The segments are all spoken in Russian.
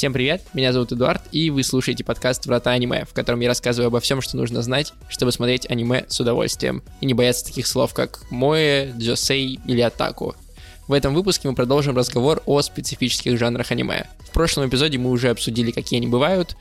Всем привет, меня зовут Эдуард, и вы слушаете подкаст «Врата аниме», в котором я рассказываю обо всем, что нужно знать, чтобы смотреть аниме с удовольствием, и не бояться таких слов, как «моэ», «джосей» или «атаку». В этом выпуске мы продолжим разговор о специфических жанрах аниме. В прошлом эпизоде мы уже обсудили, какие они бывают,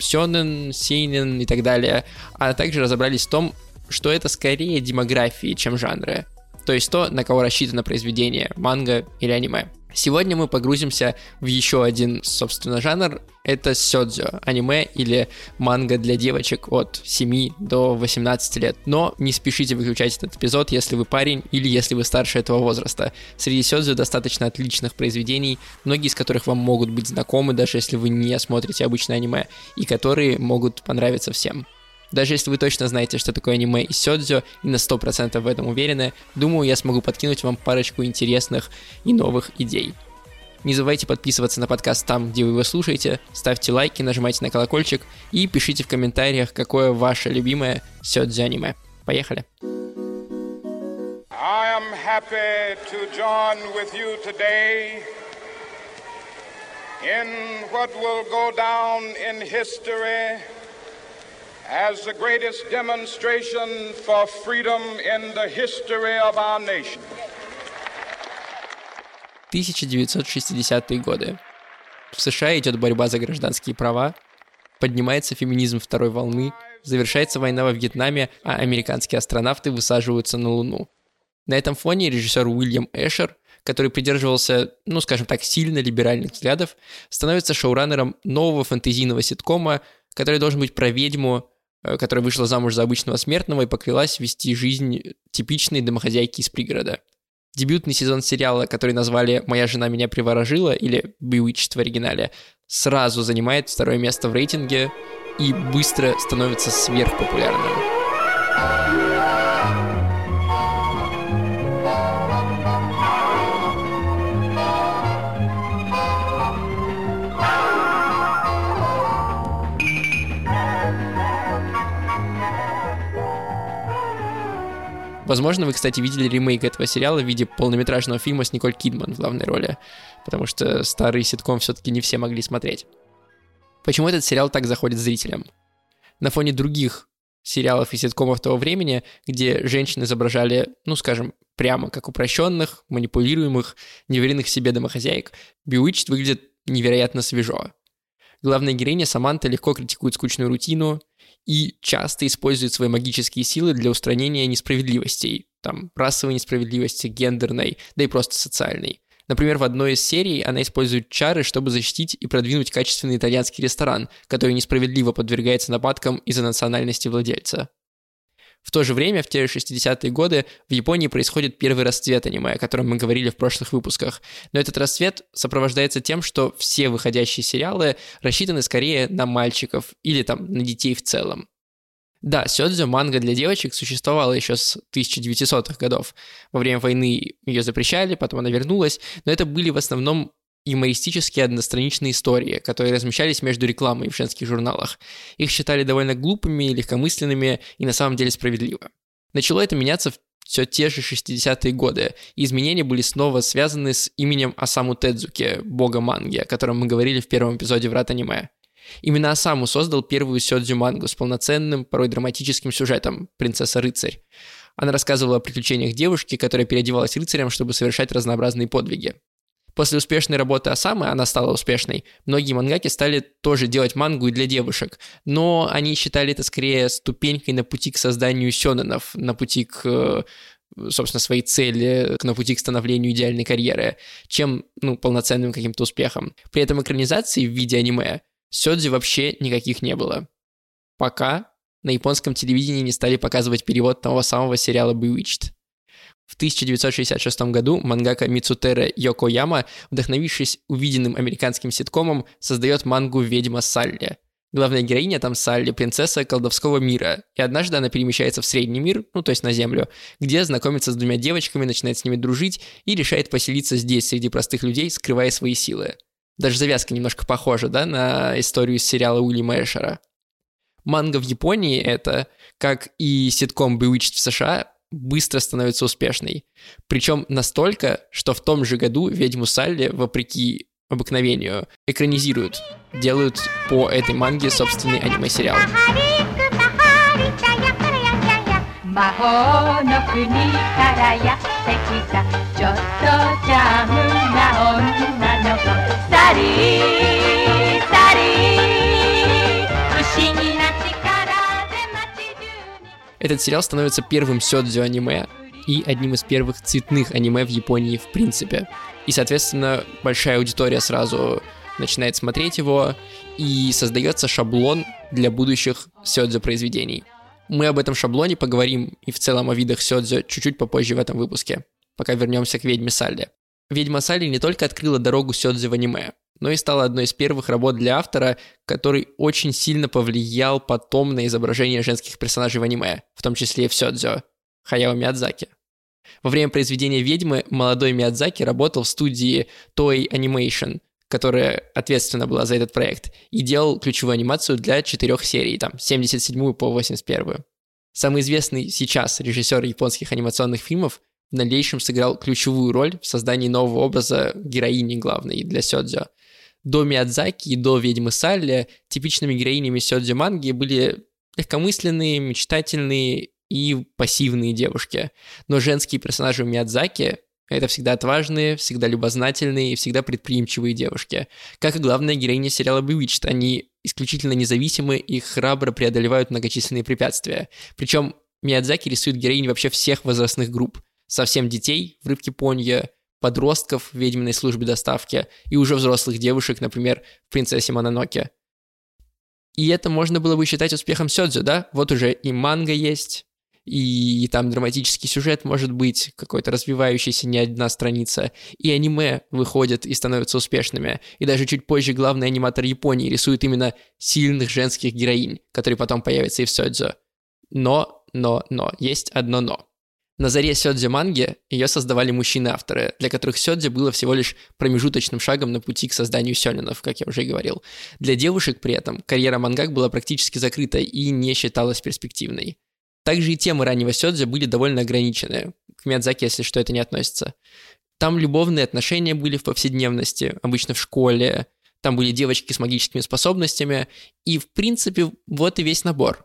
сёнэн, сейнен и так далее, а также разобрались в том, что это скорее демографии, чем жанры. То есть то, на кого рассчитано произведение, манга или аниме. Сегодня мы погрузимся в еще один, собственно, жанр. Это сёдзё, аниме или манга для девочек от 7 до 18 лет. Но не спешите выключать этот эпизод, если вы парень или если вы старше этого возраста. Среди сёдзё достаточно отличных произведений, многие из которых вам могут быть знакомы, даже если вы не смотрите обычное аниме, и которые могут понравиться всем. Даже если вы точно знаете, что такое аниме и сёдзё, и на 100% в этом уверены, думаю, я смогу подкинуть вам парочку интересных и новых идей. Не забывайте подписываться на подкаст там, где вы его слушаете, ставьте лайки, нажимайте на колокольчик и пишите в комментариях, какое ваше любимое сёдзё аниме. Поехали! I am happy to join with you today in what will go down in history as the greatest demonstration for freedom in the history of our nation. 1960-е годы. В США идет борьба за гражданские права, поднимается феминизм второй волны, завершается война во Вьетнаме, а американские астронавты высаживаются на Луну. На этом фоне режиссер Уильям Эшер, который придерживался, ну скажем так, сильно либеральных взглядов, становится шоураннером нового фэнтезийного ситкома, который должен быть про ведьму, которая вышла замуж за обычного смертного и поклялась вести жизнь типичной домохозяйки из пригорода. Дебютный сезон сериала, который назвали «Моя жена меня приворожила» или «Bewitched» в оригинале, сразу занимает второе место в рейтинге и быстро становится сверхпопулярным. Возможно, вы, кстати, видели ремейк этого сериала в виде полнометражного фильма с Николь Кидман в главной роли, потому что старый ситком все-таки не все могли смотреть. Почему этот сериал так заходит зрителям? На фоне других сериалов и ситкомов того времени, где женщин изображали, ну, скажем, прямо как упрощенных, манипулируемых, неуверенных в себе домохозяек, Bewitched выглядит невероятно свежо. Главная героиня Саманта легко критикует скучную рутину, и часто использует свои магические силы для устранения несправедливостей, там, расовой несправедливости, гендерной, да и просто социальной. Например, в одной из серий она использует чары, чтобы защитить и продвинуть качественный итальянский ресторан, который несправедливо подвергается нападкам из-за национальности владельца. В то же время, в те же 60-е годы, в Японии происходит первый расцвет аниме, о котором мы говорили в прошлых выпусках. Но этот расцвет сопровождается тем, что все выходящие сериалы рассчитаны скорее на мальчиков или там на детей в целом. Да, сёдзю манга для девочек существовала еще с 1900-х годов. Во время войны ее запрещали, потом она вернулась, но это были в основном юмористические одностраничные истории, которые размещались между рекламой в женских журналах. Их считали довольно глупыми, легкомысленными и на самом деле справедливо. Начало это меняться в все те же 60-е годы, и изменения были снова связаны с именем Асаму Тедзуки, бога манги, о котором мы говорили в первом эпизоде «Врат аниме». Именно Асаму создал первую сёдзю мангу с полноценным, порой драматическим сюжетом «Принцесса-рыцарь». Она рассказывала о приключениях девушки, которая переодевалась рыцарем, чтобы совершать разнообразные подвиги. После успешной работы Асамы, она стала успешной, многие мангаки стали тоже делать мангу и для девушек, но они считали это скорее ступенькой на пути к созданию сёнэнов, на пути к собственно, своей цели, на пути к становлению идеальной карьеры, чем, ну, полноценным каким-то успехом. При этом экранизации в виде аниме сёдзи вообще никаких не было. Пока на японском телевидении не стали показывать перевод того самого сериала Bewitched. В 1966 году мангака Мицутера Йокояма, вдохновившись увиденным американским ситкомом, создает мангу «Ведьма Салли». Главная героиня там Салли, принцесса колдовского мира, и однажды она перемещается в средний мир, ну то есть на Землю, где знакомится с двумя девочками, начинает с ними дружить и решает поселиться здесь среди простых людей, скрывая свои силы. Даже завязка немножко похожа, да, на историю из сериала Уильяма Эшера. Манга в Японии это, как и ситком Bewitched в США, быстро становится успешной. Причем настолько, что в том же году «Ведьму Салли», вопреки обыкновению, экранизируют, делают по этой манге собственный аниме-сериал. 魔 Этот сериал становится первым сёдзю аниме и одним из первых цветных аниме в Японии в принципе. И, соответственно, большая аудитория сразу начинает смотреть его, и создается шаблон для будущих сёдзю произведений. Мы об этом шаблоне поговорим и в целом о видах сёдзю чуть-чуть попозже в этом выпуске, пока вернемся к «Ведьме Салли». «Ведьма Салли» не только открыла дорогу сёдзю в аниме, но и стала одной из первых работ для автора, который очень сильно повлиял потом на изображение женских персонажей в аниме, в том числе и в сёдзю, Хаяо Миядзаки. Во время произведения «Ведьмы» молодой Миядзаки работал в студии Toei Animation – которая ответственна была за этот проект, и делал ключевую анимацию для четырех серий, там, 77 по 81. Самый известный сейчас режиссер японских анимационных фильмов в дальнейшем сыграл ключевую роль в создании нового образа героини главной для Сёдзё. До Миядзаки и до Ведьмы Салли типичными героинями Сёдзё манги были легкомысленные, мечтательные и пассивные девушки. Но женские персонажи Миядзаки это всегда отважные, всегда любознательные и всегда предприимчивые девушки. Как и главная героиня сериала Bewitched, они исключительно независимы и храбро преодолевают многочисленные препятствия. Причем Миядзаки рисует героинь вообще всех возрастных групп. Совсем детей в «Рыбке Понья», подростков в «Ведьминой службе доставки» и уже взрослых девушек, например, в «Принцессе Мононоке». И это можно было бы считать успехом Сёдзю, да? Вот уже и манга есть, и там драматический сюжет может быть, какой-то развивающийся не одна страница, и аниме выходят и становятся успешными. И даже чуть позже главный аниматор Японии рисует именно сильных женских героинь, которые потом появятся и в Сёдзё. Но, но, но, есть одно но. На заре сёдзи манги ее создавали мужчины-авторы, для которых сёдзи было всего лишь промежуточным шагом на пути к созданию сёнинов, как я уже говорил. Для девушек при этом карьера мангак была практически закрыта и не считалась перспективной. Также и темы раннего Сёдзи были довольно ограничены. К Миядзаки, если что, это не относится. Там любовные отношения были в повседневности, обычно в школе. Там были девочки с магическими способностями. И, в принципе, вот и весь набор.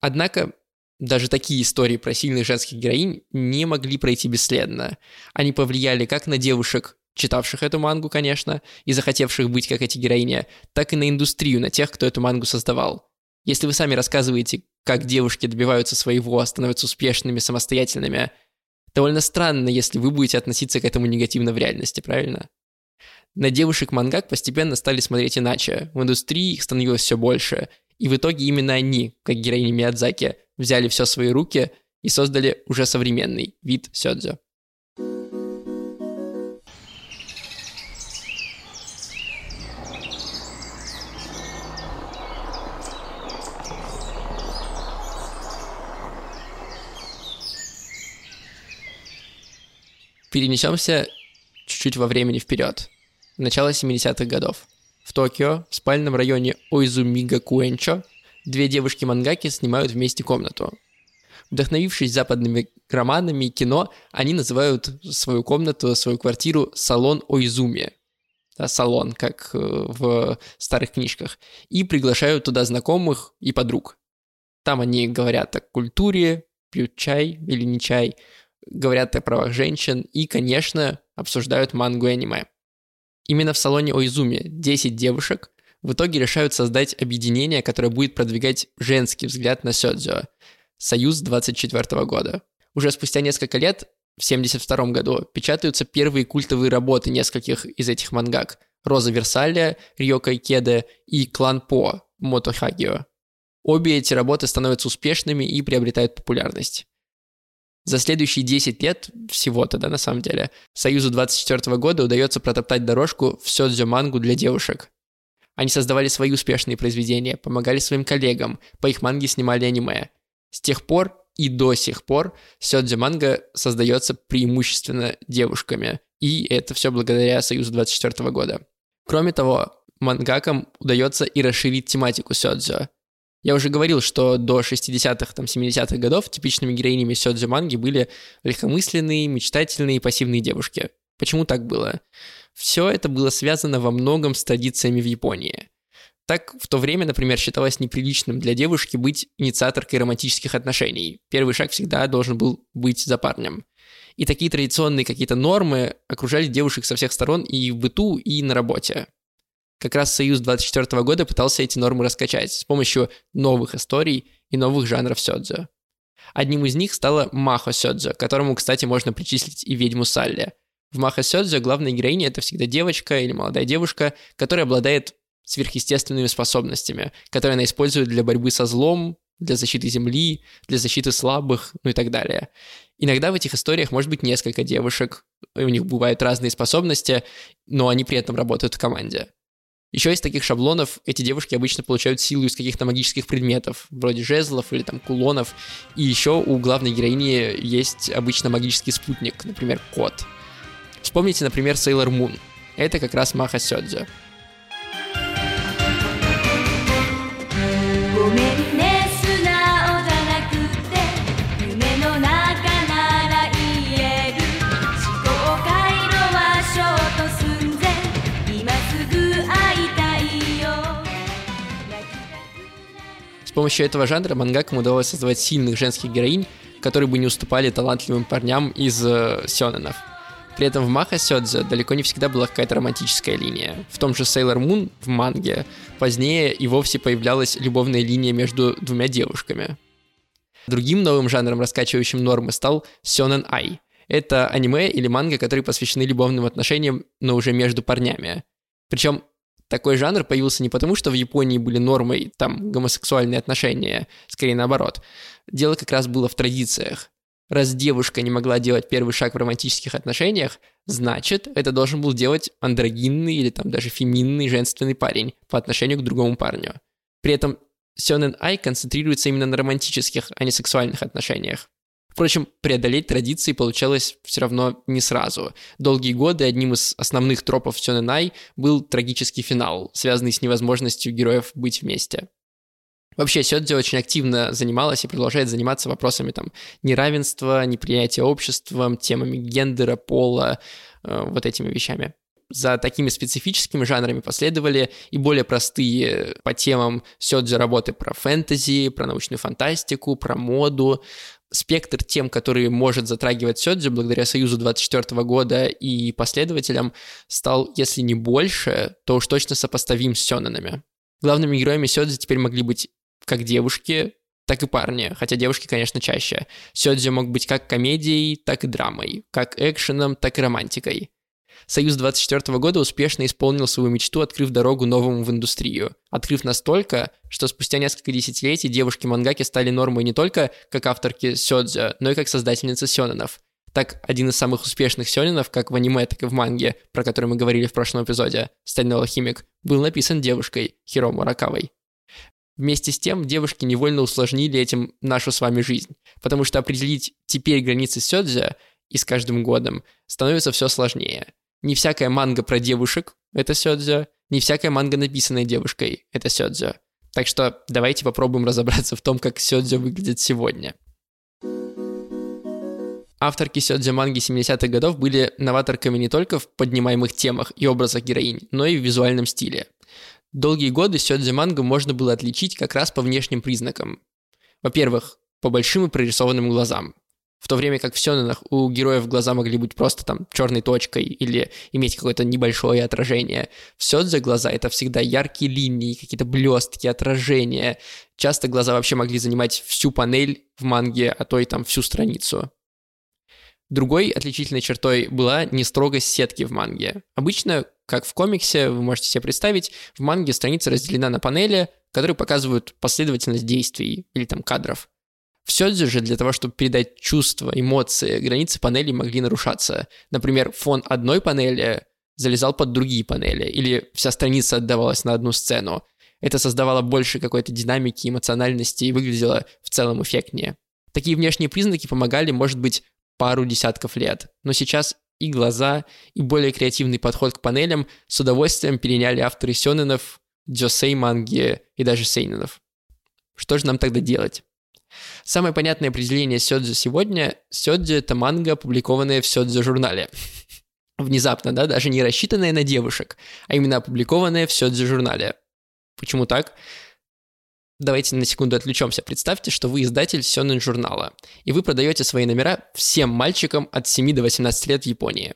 Однако, даже такие истории про сильных женских героинь не могли пройти бесследно. Они повлияли как на девушек, читавших эту мангу, конечно, и захотевших быть как эти героини, так и на индустрию, на тех, кто эту мангу создавал. Если вы сами рассказываете, как девушки добиваются своего, становятся успешными, самостоятельными, довольно странно, если вы будете относиться к этому негативно в реальности, правильно? На девушек мангак постепенно стали смотреть иначе. В индустрии их становилось все больше. И в итоге именно они, как героини Миядзаки, взяли все в свои руки и создали уже современный вид сёдзю. Перенесемся чуть-чуть во времени вперед. Начало 70-х годов. В Токио, в спальном районе Ойзумига Куэнчо, две девушки-мангаки снимают вместе комнату. Вдохновившись западными романами и кино, они называют свою комнату, свою квартиру салон Ойзуми. Да, салон, как э, в старых книжках. И приглашают туда знакомых и подруг. Там они говорят о культуре, пьют чай или не чай, говорят о правах женщин и, конечно, обсуждают мангу и аниме. Именно в салоне Ойзуми 10 девушек в итоге решают создать объединение, которое будет продвигать женский взгляд на сёдзё – Союз 24 года. Уже спустя несколько лет, в 72 году, печатаются первые культовые работы нескольких из этих мангак – «Роза Версалия», «Рьёка Икеде» и «Клан По» Мотохагио. Обе эти работы становятся успешными и приобретают популярность. За следующие 10 лет всего-то, да, на самом деле, Союзу 24 года удается протоптать дорожку в сёдзю мангу для девушек. Они создавали свои успешные произведения, помогали своим коллегам, по их манге снимали аниме. С тех пор и до сих пор сёдзю манга создается преимущественно девушками, и это все благодаря Союзу 24 года. Кроме того, мангакам удается и расширить тематику сёдзю. Я уже говорил, что до 60-х, там, 70-х годов типичными героинями сёдзю манги были легкомысленные, мечтательные и пассивные девушки. Почему так было? Все это было связано во многом с традициями в Японии. Так, в то время, например, считалось неприличным для девушки быть инициаторкой романтических отношений. Первый шаг всегда должен был быть за парнем. И такие традиционные какие-то нормы окружали девушек со всех сторон и в быту, и на работе. Как раз Союз 24 года пытался эти нормы раскачать с помощью новых историй и новых жанров сёдзё. Одним из них стала Махо Сёдзё, которому, кстати, можно причислить и ведьму Салли. В Махо Сёдзё главная героиня — это всегда девочка или молодая девушка, которая обладает сверхъестественными способностями, которые она использует для борьбы со злом, для защиты Земли, для защиты слабых, ну и так далее. Иногда в этих историях может быть несколько девушек, у них бывают разные способности, но они при этом работают в команде. Еще из таких шаблонов эти девушки обычно получают силу из каких-то магических предметов, вроде жезлов или там кулонов. И еще у главной героини есть обычно магический спутник, например, кот. Вспомните, например, Sailor Moon. Это как раз Маха Сёдзё. Помощью этого жанра мангакам удалось создавать сильных женских героинь, которые бы не уступали талантливым парням из э, сёнэнов. При этом в Маха Сёдзе далеко не всегда была какая-то романтическая линия. В том же Sailor Moon в манге позднее и вовсе появлялась любовная линия между двумя девушками. Другим новым жанром, раскачивающим нормы, стал Сёнэн Ай. Это аниме или манга, которые посвящены любовным отношениям, но уже между парнями. Причем такой жанр появился не потому, что в Японии были нормой там гомосексуальные отношения, скорее наоборот. Дело как раз было в традициях. Раз девушка не могла делать первый шаг в романтических отношениях, значит, это должен был делать андрогинный или там даже феминный женственный парень по отношению к другому парню. При этом Сёнэн Ай концентрируется именно на романтических, а не сексуальных отношениях. Впрочем, преодолеть традиции получалось все равно не сразу. Долгие годы одним из основных тропов Сёнэнай был трагический финал, связанный с невозможностью героев быть вместе. Вообще, Сёдзи очень активно занималась и продолжает заниматься вопросами там неравенства, неприятия обществом, темами гендера, пола, э, вот этими вещами. За такими специфическими жанрами последовали и более простые по темам сёдзи работы про фэнтези, про научную фантастику, про моду, спектр тем, которые может затрагивать Сёдзи благодаря Союзу 24 года и последователям, стал, если не больше, то уж точно сопоставим с Сёнэнами. Главными героями Сёдзи теперь могли быть как девушки, так и парни, хотя девушки, конечно, чаще. Сёдзи мог быть как комедией, так и драмой, как экшеном, так и романтикой. Союз 24 года успешно исполнил свою мечту, открыв дорогу новому в индустрию. Открыв настолько, что спустя несколько десятилетий девушки-мангаки стали нормой не только как авторки сёдзя, но и как создательницы сёнэнов. Так, один из самых успешных сёнэнов, как в аниме, так и в манге, про который мы говорили в прошлом эпизоде, «Стальной алхимик», был написан девушкой Хиро Муракавой. Вместе с тем, девушки невольно усложнили этим нашу с вами жизнь, потому что определить теперь границы сёдзя и с каждым годом становится все сложнее. Не всякая манга про девушек — это сёдзё, не всякая манга, написанная девушкой — это сёдзё. Так что давайте попробуем разобраться в том, как сёдзё выглядит сегодня. Авторки сёдзё манги 70-х годов были новаторками не только в поднимаемых темах и образах героинь, но и в визуальном стиле. Долгие годы сёдзё мангу можно было отличить как раз по внешним признакам. Во-первых, по большим и прорисованным глазам. В то время как в Сёнэнах у героев глаза могли быть просто там черной точкой или иметь какое-то небольшое отражение. В Сёдзе глаза — это всегда яркие линии, какие-то блестки, отражения. Часто глаза вообще могли занимать всю панель в манге, а то и там всю страницу. Другой отличительной чертой была не строгость сетки в манге. Обычно, как в комиксе, вы можете себе представить, в манге страница разделена на панели, которые показывают последовательность действий или там кадров. Все же для того, чтобы передать чувства, эмоции, границы панели могли нарушаться. Например, фон одной панели залезал под другие панели, или вся страница отдавалась на одну сцену. Это создавало больше какой-то динамики, эмоциональности и выглядело в целом эффектнее. Такие внешние признаки помогали, может быть, пару десятков лет. Но сейчас и глаза, и более креативный подход к панелям с удовольствием переняли авторы сёнэнов, дзёсей манги и даже сейненов. Что же нам тогда делать? Самое понятное определение сёдзю сегодня – сёдзю – это манга, опубликованная в сёдзю журнале. Внезапно, да, даже не рассчитанное на девушек, а именно опубликованное в Сёдзи журнале. Почему так? Давайте на секунду отвлечемся. Представьте, что вы издатель Сёнэн журнала, и вы продаете свои номера всем мальчикам от 7 до 18 лет в Японии.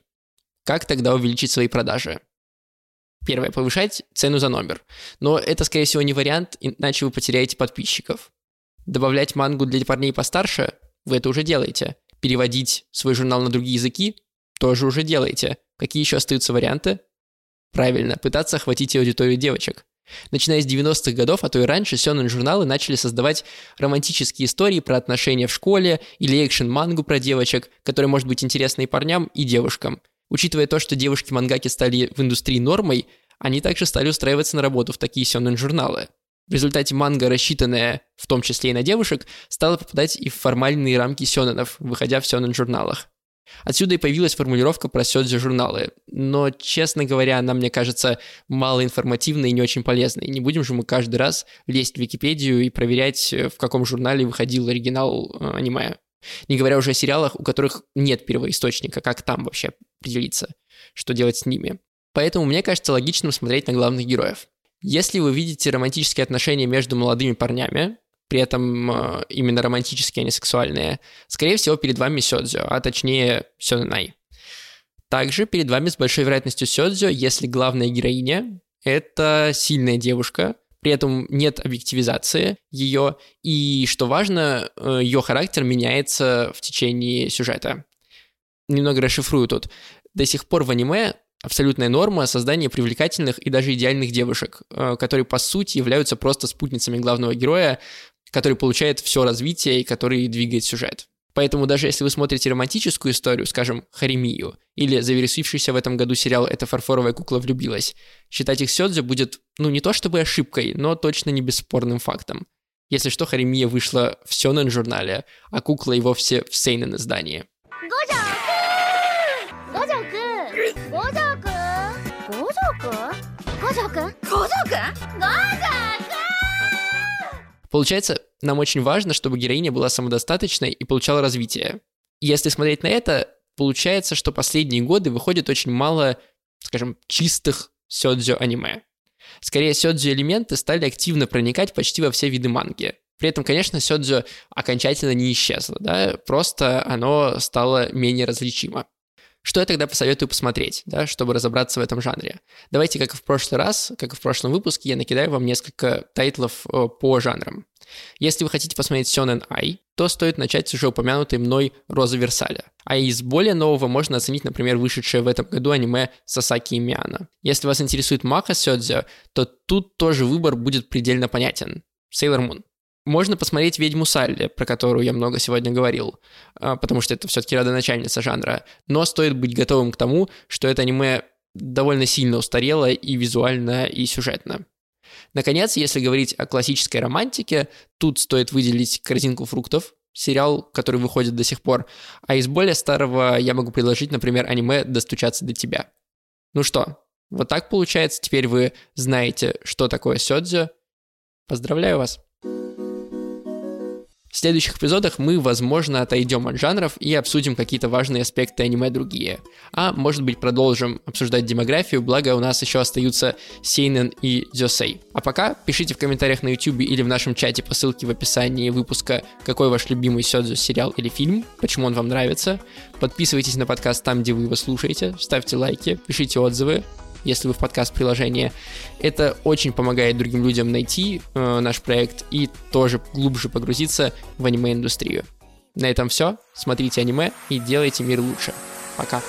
Как тогда увеличить свои продажи? Первое, повышать цену за номер. Но это, скорее всего, не вариант, иначе вы потеряете подписчиков. Добавлять мангу для парней постарше? Вы это уже делаете. Переводить свой журнал на другие языки? Тоже уже делаете. Какие еще остаются варианты? Правильно, пытаться охватить аудиторию девочек. Начиная с 90-х годов, а то и раньше, сёнэн журналы начали создавать романтические истории про отношения в школе или экшен-мангу про девочек, которые может быть интересны и парням, и девушкам. Учитывая то, что девушки-мангаки стали в индустрии нормой, они также стали устраиваться на работу в такие сёнэн журналы. В результате манга, рассчитанная в том числе и на девушек, стала попадать и в формальные рамки сёнэнов, выходя в сёнэн журналах. Отсюда и появилась формулировка про сёдзи журналы. Но, честно говоря, она, мне кажется, малоинформативной и не очень полезной. Не будем же мы каждый раз лезть в Википедию и проверять, в каком журнале выходил оригинал э, аниме. Не говоря уже о сериалах, у которых нет первоисточника, как там вообще определиться, что делать с ними. Поэтому мне кажется логичным смотреть на главных героев. Если вы видите романтические отношения между молодыми парнями, при этом э, именно романтические, а не сексуальные, скорее всего, перед вами сёдзю, а точнее сёнэнай. Также перед вами с большой вероятностью сёдзю, если главная героиня — это сильная девушка, при этом нет объективизации ее, и, что важно, э, ее характер меняется в течение сюжета. Немного расшифрую тут. До сих пор в аниме абсолютная норма создания привлекательных и даже идеальных девушек, э, которые по сути являются просто спутницами главного героя который получает все развитие и который двигает сюжет. Поэтому даже если вы смотрите романтическую историю, скажем, Харемию, или завершившийся в этом году сериал «Эта фарфоровая кукла влюбилась», считать их сёдзю будет, ну, не то чтобы ошибкой, но точно не бесспорным фактом. Если что, Харемия вышла в Сёнэн журнале, а кукла и вовсе в Сейнен издании. Получается, нам очень важно, чтобы героиня была самодостаточной и получала развитие. Если смотреть на это, получается, что последние годы выходит очень мало, скажем, чистых сёдзю аниме. Скорее, сёдзю элементы стали активно проникать почти во все виды манги. При этом, конечно, сёдзю окончательно не исчезло, да, просто оно стало менее различимо. Что я тогда посоветую посмотреть, да, чтобы разобраться в этом жанре? Давайте, как и в прошлый раз, как и в прошлом выпуске, я накидаю вам несколько тайтлов э, по жанрам. Если вы хотите посмотреть Сёнэн Ай, то стоит начать с уже упомянутой мной Роза Версаля. А из более нового можно оценить, например, вышедшее в этом году аниме Сасаки и Миана. Если вас интересует Маха Сёдзя, то тут тоже выбор будет предельно понятен. Sailor Moon. Можно посмотреть «Ведьму Салли», про которую я много сегодня говорил, а, потому что это все-таки родоначальница жанра. Но стоит быть готовым к тому, что это аниме довольно сильно устарело и визуально, и сюжетно. Наконец, если говорить о классической романтике, тут стоит выделить «Корзинку фруктов», сериал, который выходит до сих пор. А из более старого я могу предложить, например, аниме «Достучаться до тебя». Ну что, вот так получается, теперь вы знаете, что такое сёдзю. Поздравляю вас! В следующих эпизодах мы, возможно, отойдем от жанров и обсудим какие-то важные аспекты аниме другие. А может быть продолжим обсуждать демографию, благо у нас еще остаются Сейнен и Дзёсей. А пока пишите в комментариях на YouTube или в нашем чате по ссылке в описании выпуска, какой ваш любимый сёдзю сериал или фильм, почему он вам нравится. Подписывайтесь на подкаст там, где вы его слушаете, ставьте лайки, пишите отзывы, если вы в подкаст-приложении. Это очень помогает другим людям найти э, наш проект и тоже глубже погрузиться в аниме-индустрию. На этом все. Смотрите аниме и делайте мир лучше. Пока.